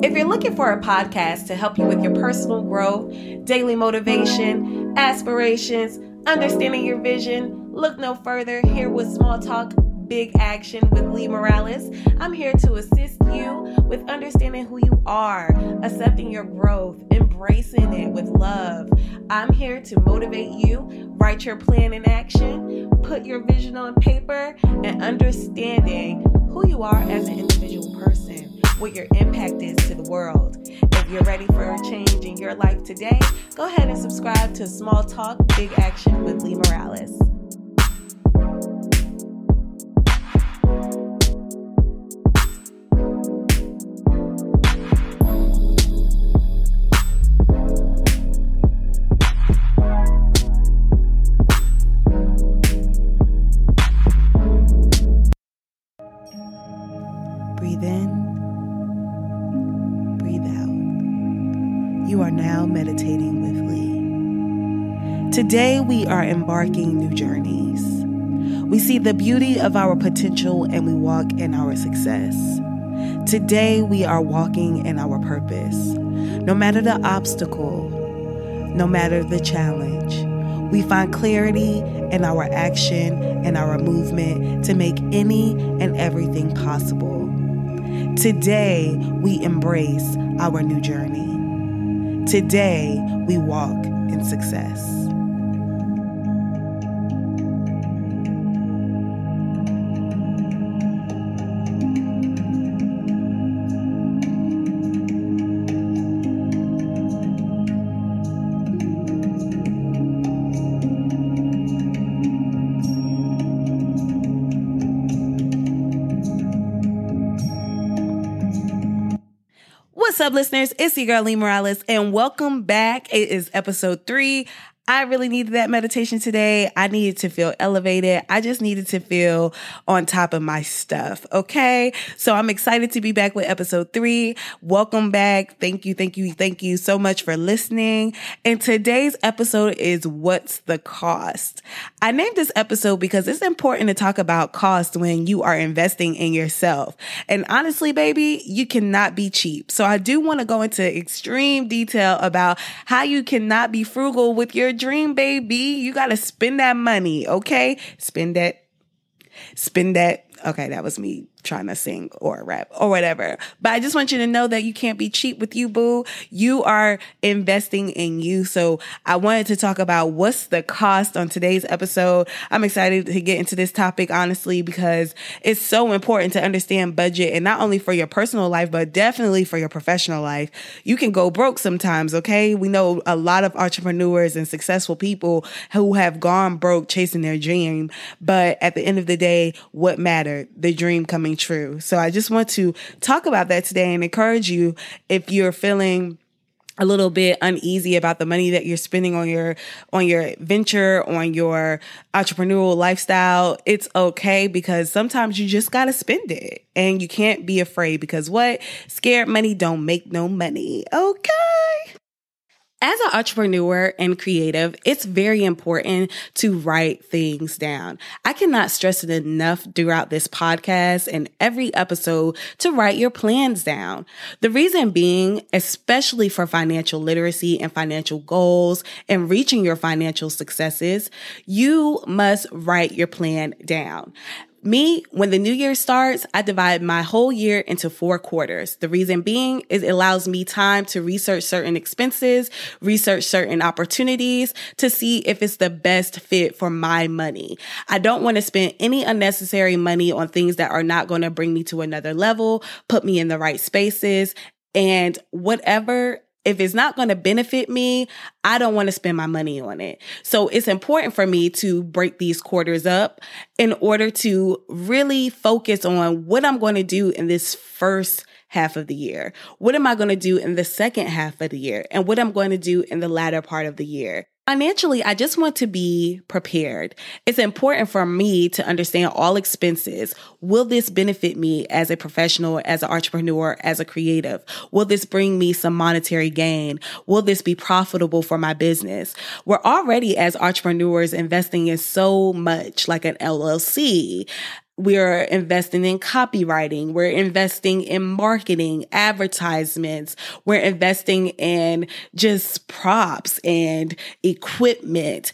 If you're looking for a podcast to help you with your personal growth, daily motivation, aspirations, understanding your vision, look no further. Here with Small Talk Big Action with Li Morales. I'm here to assist you with understanding who you are, accepting your growth, embracing it with love. I'm here to motivate you, write your plan in action, put your vision on paper, and understanding who you are as an individual person, what your impact is to the world. If you're ready for a change in your life today, go ahead and subscribe to Small Talk Big Action with Li Morales. We are embarking new journeys. We see the beauty of our potential and we walk in our success. Today, we are walking in our purpose. No matter the obstacle, no matter the challenge, we find clarity in our action and our movement to make any and everything possible. Today, we embrace our new journey. Today, we walk in success. Up, listeners? It's your girl Li Morales, and welcome back. It is episode three. I really needed that meditation today. I needed to feel elevated. I just needed to feel on top of my stuff. Okay. So I'm excited to be back with episode three. Welcome back. Thank you. Thank you. Thank you so much for listening. And today's episode is What's the Cost? I named this episode because it's important to talk about cost when you are investing in yourself. And honestly, baby, you cannot be cheap. So I do want to go into extreme detail about how you cannot be frugal with your dream, baby. You got to spend that money, okay? Spend that, spend that. Okay, that was me trying to sing or rap or whatever. But I just want you to know that you can't be cheap with you, boo. You are investing in you. So I wanted to talk about what's the cost on today's episode. I'm excited to get into this topic, honestly, because it's so important to understand budget and not only for your personal life, but definitely for your professional life. You can go broke sometimes, okay? We know a lot of entrepreneurs and successful people who have gone broke chasing their dream. But at the end of the day, what mattered? The dream coming true. So I just want to talk about that today and encourage you if you're feeling a little bit uneasy about the money that you're spending on your on your venture on your entrepreneurial lifestyle it's okay because sometimes you just got to spend it and you can't be afraid because what? Scared money don't make no money. Okay as an entrepreneur and creative, it's very important to write things down. I cannot stress it enough throughout this podcast and every episode to write your plans down. The reason being, especially for financial literacy and financial goals and reaching your financial successes, you must write your plan down. Me, when the new year starts, I divide my whole year into four quarters. The reason being is it allows me time to research certain expenses, research certain opportunities to see if it's the best fit for my money. I don't want to spend any unnecessary money on things that are not going to bring me to another level, put me in the right spaces, and whatever if it's not going to benefit me, I don't want to spend my money on it. So it's important for me to break these quarters up in order to really focus on what I'm going to do in this first half of the year. What am I going to do in the second half of the year? And what I'm going to do in the latter part of the year. Financially, I just want to be prepared. It's important for me to understand all expenses. Will this benefit me as a professional, as an entrepreneur, as a creative? Will this bring me some monetary gain? Will this be profitable for my business? We're already as entrepreneurs investing in so much like an LLC we're investing in copywriting. We're investing in marketing, advertisements. We're investing in just props and equipment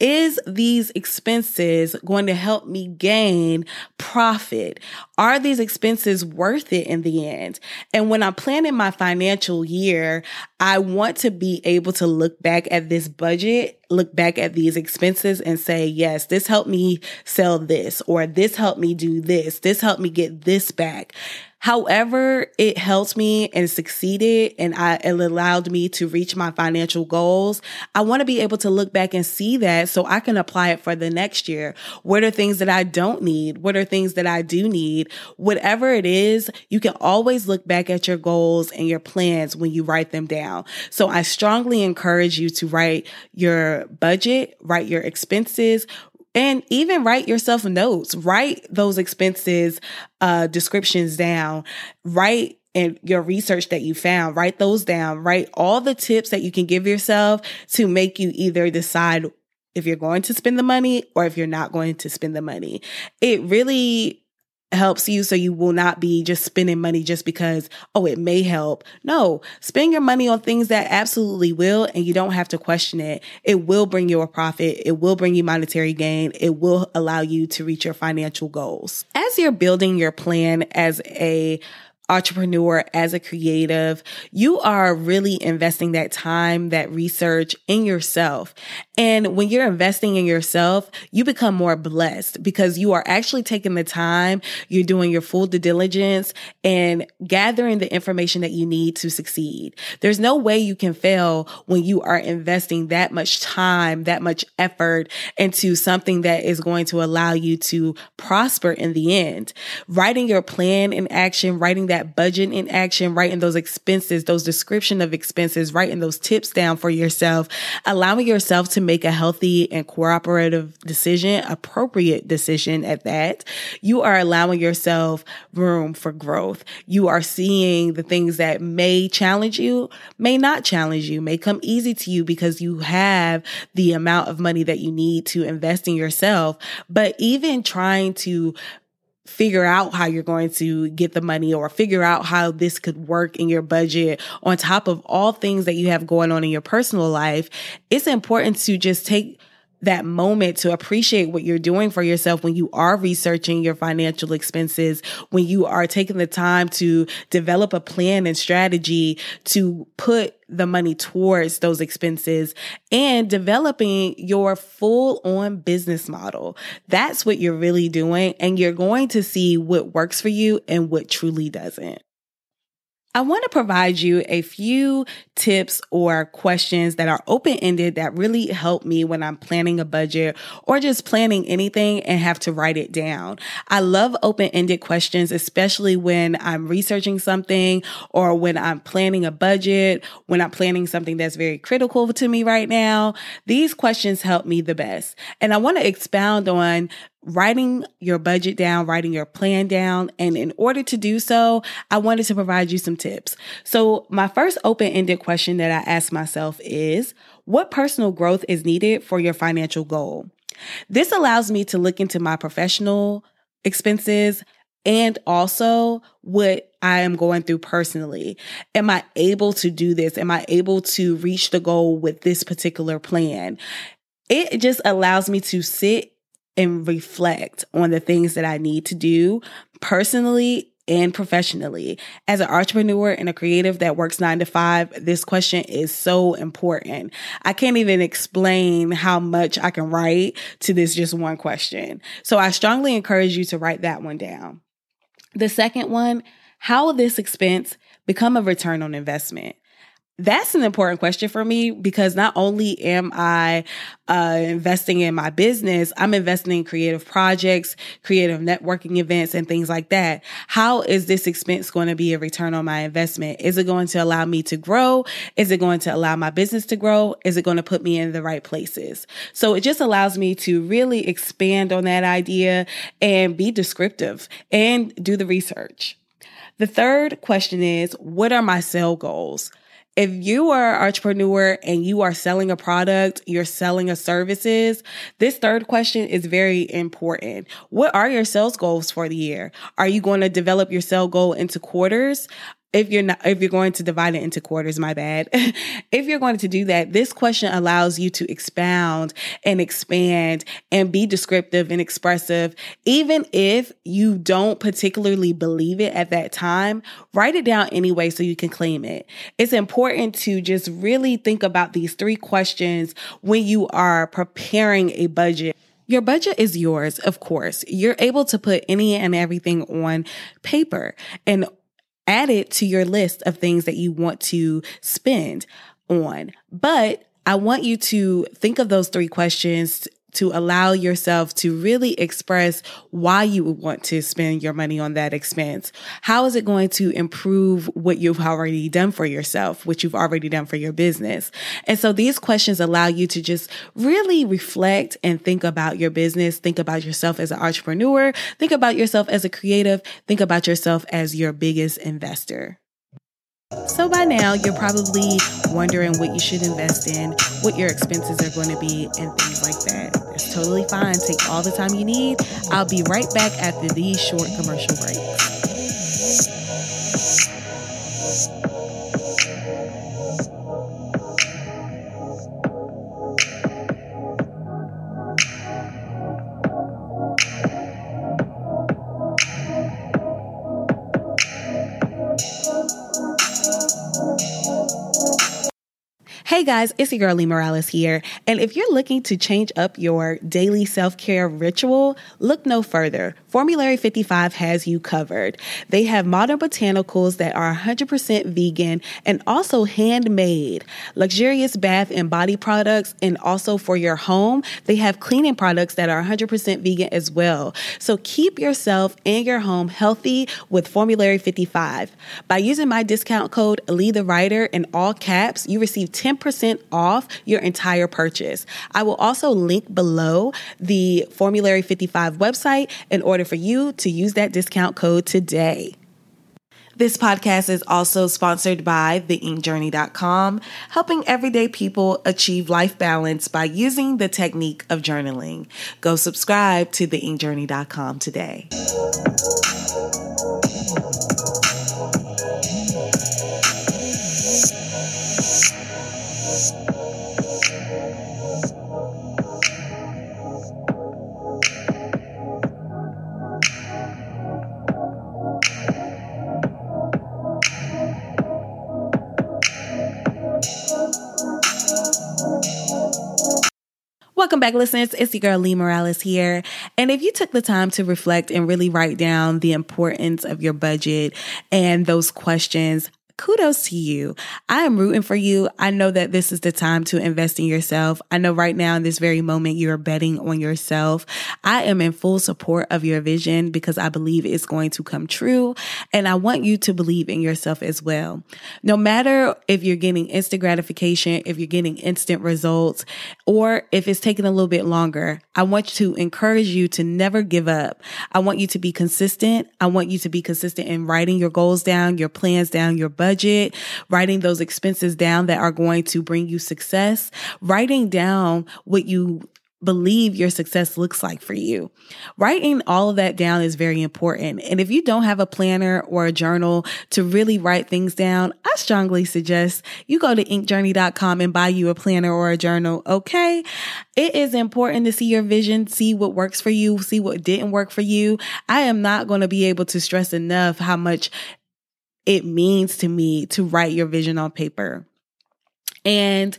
is these expenses going to help me gain profit? Are these expenses worth it in the end? And when I'm planning my financial year, I want to be able to look back at this budget, look back at these expenses and say, yes, this helped me sell this, or this helped me do this, this helped me get this back. However, it helped me and succeeded and I, it allowed me to reach my financial goals. I want to be able to look back and see that so I can apply it for the next year. What are things that I don't need? What are things that I do need? Whatever it is, you can always look back at your goals and your plans when you write them down. So I strongly encourage you to write your budget, write your expenses, and even write yourself notes. Write those expenses uh descriptions down. Write and your research that you found write those down. Write all the tips that you can give yourself to make you either decide if you're going to spend the money or if you're not going to spend the money. It really helps you so you will not be just spending money just because, oh, it may help. No, spend your money on things that absolutely will, and you don't have to question it. It will bring you a profit. It will bring you monetary gain. It will allow you to reach your financial goals. As you're building your plan as a entrepreneur, as a creative, you are really investing that time, that research in yourself. And when you're investing in yourself, you become more blessed because you are actually taking the time, you're doing your full due diligence and gathering the information that you need to succeed. There's no way you can fail when you are investing that much time, that much effort into something that is going to allow you to prosper in the end. Writing your plan in action, writing that budget in action, writing those expenses, those description of expenses, writing those tips down for yourself, allowing yourself to make a healthy and cooperative decision, appropriate decision at that, you are allowing yourself room for growth. You are seeing the things that may challenge you, may not challenge you, may come easy to you because you have the amount of money that you need to invest in yourself. But even trying to figure out how you're going to get the money or figure out how this could work in your budget on top of all things that you have going on in your personal life, it's important to just take that moment to appreciate what you're doing for yourself when you are researching your financial expenses, when you are taking the time to develop a plan and strategy to put the money towards those expenses and developing your full on business model. That's what you're really doing. And you're going to see what works for you and what truly doesn't. I want to provide you a few tips or questions that are open ended that really help me when I'm planning a budget or just planning anything and have to write it down. I love open ended questions, especially when I'm researching something or when I'm planning a budget, when I'm planning something that's very critical to me right now. These questions help me the best. And I want to expound on writing your budget down, writing your plan down. And in order to do so, I wanted to provide you some tips. So my first open ended question that I ask myself is, what personal growth is needed for your financial goal? This allows me to look into my professional expenses and also what I am going through personally. Am I able to do this? Am I able to reach the goal with this particular plan? It just allows me to sit and reflect on the things that I need to do personally and professionally. As an entrepreneur and a creative that works nine to five, this question is so important. I can't even explain how much I can write to this just one question. So I strongly encourage you to write that one down. The second one, how will this expense become a return on investment? That's an important question for me because not only am I uh, investing in my business, I'm investing in creative projects, creative networking events, and things like that. How is this expense going to be a return on my investment? Is it going to allow me to grow? Is it going to allow my business to grow? Is it going to put me in the right places? So it just allows me to really expand on that idea and be descriptive and do the research. The third question is, what are my sale goals? If you are an entrepreneur and you are selling a product, you're selling a services, this third question is very important. What are your sales goals for the year? Are you going to develop your sale goal into quarters? If you're not if you're going to divide it into quarters my bad if you're going to do that this question allows you to expound and expand and be descriptive and expressive even if you don't particularly believe it at that time write it down anyway so you can claim it it's important to just really think about these three questions when you are preparing a budget your budget is yours, of course. You're able to put any and everything on paper. And add it to your list of things that you want to spend on. But I want you to think of those three questions to allow yourself to really express why you would want to spend your money on that expense. How is it going to improve what you've already done for yourself, what you've already done for your business? And so these questions allow you to just really reflect and think about your business, think about yourself as an entrepreneur, think about yourself as a creative, think about yourself as your biggest investor. So by now, you're probably wondering what you should invest in, what your expenses are going to be, and things like that. That's totally fine. Take all the time you need. I'll be right back after these short commercial breaks. Hey guys, it's your girl Li Morales here. And if you're looking to change up your daily self care ritual, look no further. Formulary 55 has you covered. They have modern botanicals that are 100% vegan and also handmade, luxurious bath and body products, and also for your home, they have cleaning products that are 100% vegan as well. So keep yourself and your home healthy with Formulary 55. By using my discount code Lee the Writer in all caps, you receive 10 10% off your entire purchase. I will also link below the Formulary 55 website in order for you to use that discount code today. This podcast is also sponsored by theinkjourney.com, helping everyday people achieve life balance by using the technique of journaling. Go subscribe to theinkjourney.com today. Welcome back, listeners. It's your girl Li Morales here. And if you took the time to reflect and really write down the importance of your budget and those questions, kudos to you. I am rooting for you. I know that this is the time to invest in yourself. I know right now in this very moment you're betting on yourself. I am in full support of your vision because I believe it's going to come true. And I want you to believe in yourself as well. No matter if you're getting instant gratification, if you're getting instant results, or if it's taking a little bit longer, I want to encourage you to never give up. I want you to be consistent. I want you to be consistent in writing your goals down, your plans down, your budget budget, writing those expenses down that are going to bring you success, writing down what you believe your success looks like for you. Writing all of that down is very important. And if you don't have a planner or a journal to really write things down, I strongly suggest you go to inkjourney.com and buy you a planner or a journal. Okay. It is important to see your vision, see what works for you, see what didn't work for you. I am not going to be able to stress enough how much it means to me to write your vision on paper. And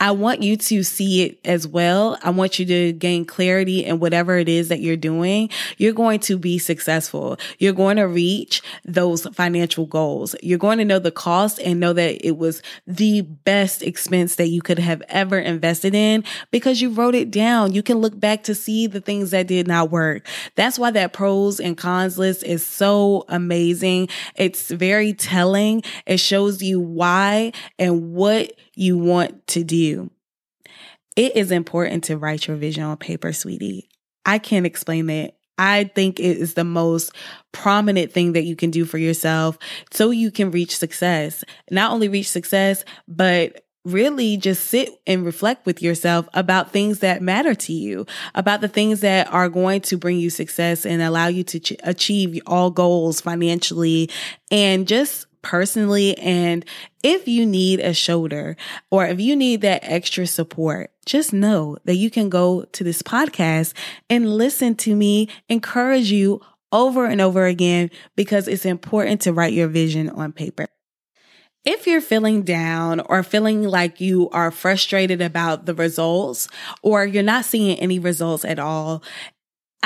I want you to see it as well. I want you to gain clarity in whatever it is that you're doing. You're going to be successful. You're going to reach those financial goals. You're going to know the cost and know that it was the best expense that you could have ever invested in because you wrote it down. You can look back to see the things that did not work. That's why that pros and cons list is so amazing. It's very telling. It shows you why and what you want to do. It is important to write your vision on paper, sweetie. I can't explain that I think it is the most prominent thing that you can do for yourself so you can reach success. Not only reach success, but really just sit and reflect with yourself about things that matter to you, about the things that are going to bring you success and allow you to ch- achieve all goals financially and just personally. And if you need a shoulder or if you need that extra support, just know that you can go to this podcast and listen to me encourage you over and over again because it's important to write your vision on paper. If you're feeling down or feeling like you are frustrated about the results or you're not seeing any results at all,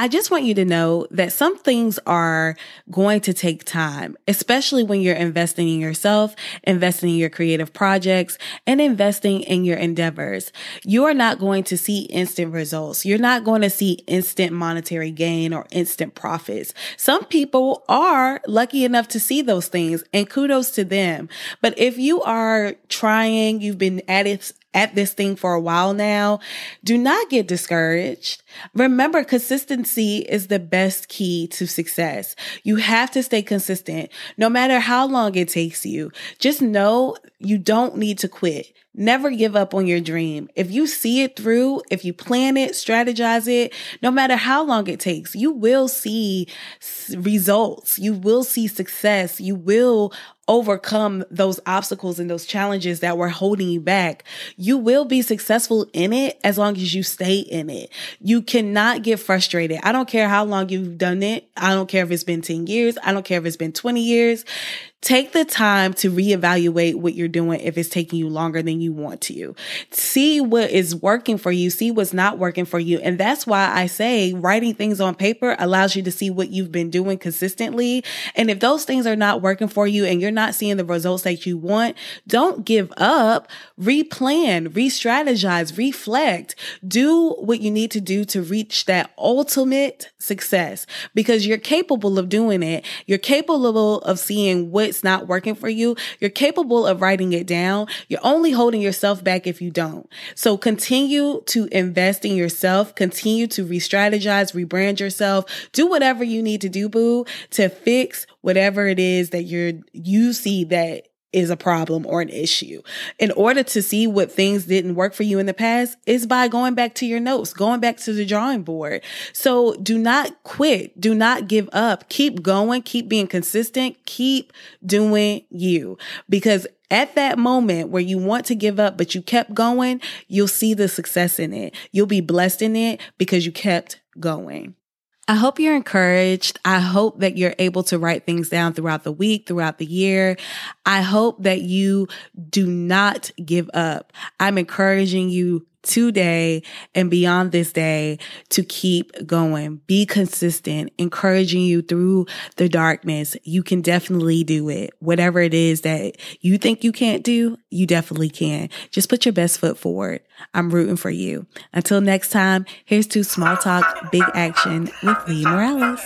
I just want you to know that some things are going to take time, especially when you're investing in yourself, investing in your creative projects, and investing in your endeavors. You are not going to see instant results. You're not going to see instant monetary gain or instant profits. Some people are lucky enough to see those things and kudos to them. But if you are trying, you've been at it at this thing for a while now, do not get discouraged. Remember, consistency is the best key to success. You have to stay consistent no matter how long it takes you. Just know you don't need to quit. Never give up on your dream. If you see it through, if you plan it, strategize it, no matter how long it takes, you will see results. You will see success. You will overcome those obstacles and those challenges that were holding you back. You will be successful in it as long as you stay in it. You cannot get frustrated. I don't care how long you've done it. I don't care if it's been 10 years. I don't care if it's been 20 years. Take the time to reevaluate what you're doing if it's taking you longer than you want to. See what is working for you, see what's not working for you. And that's why I say writing things on paper allows you to see what you've been doing consistently. And if those things are not working for you and you're not seeing the results that you want, don't give up. Replan, re strategize, reflect. Do what you need to do to reach that ultimate success because you're capable of doing it. You're capable of seeing what it's not working for you, you're capable of writing it down. You're only holding yourself back if you don't. So continue to invest in yourself, continue to re strategize, rebrand yourself, do whatever you need to do, boo, to fix whatever it is that you're, you see that is a problem or an issue. In order to see what things didn't work for you in the past is by going back to your notes, going back to the drawing board. So do not quit. Do not give up. Keep going. Keep being consistent. Keep doing you because at that moment where you want to give up, but you kept going, you'll see the success in it. You'll be blessed in it because you kept going. I hope you're encouraged. I hope that you're able to write things down throughout the week, throughout the year. I hope that you do not give up. I'm encouraging you today and beyond this day to keep going. Be consistent, encouraging you through the darkness. You can definitely do it. Whatever it is that you think you can't do, you definitely can. Just put your best foot forward. I'm rooting for you. Until next time, here's to small talk, big action with Li Morales.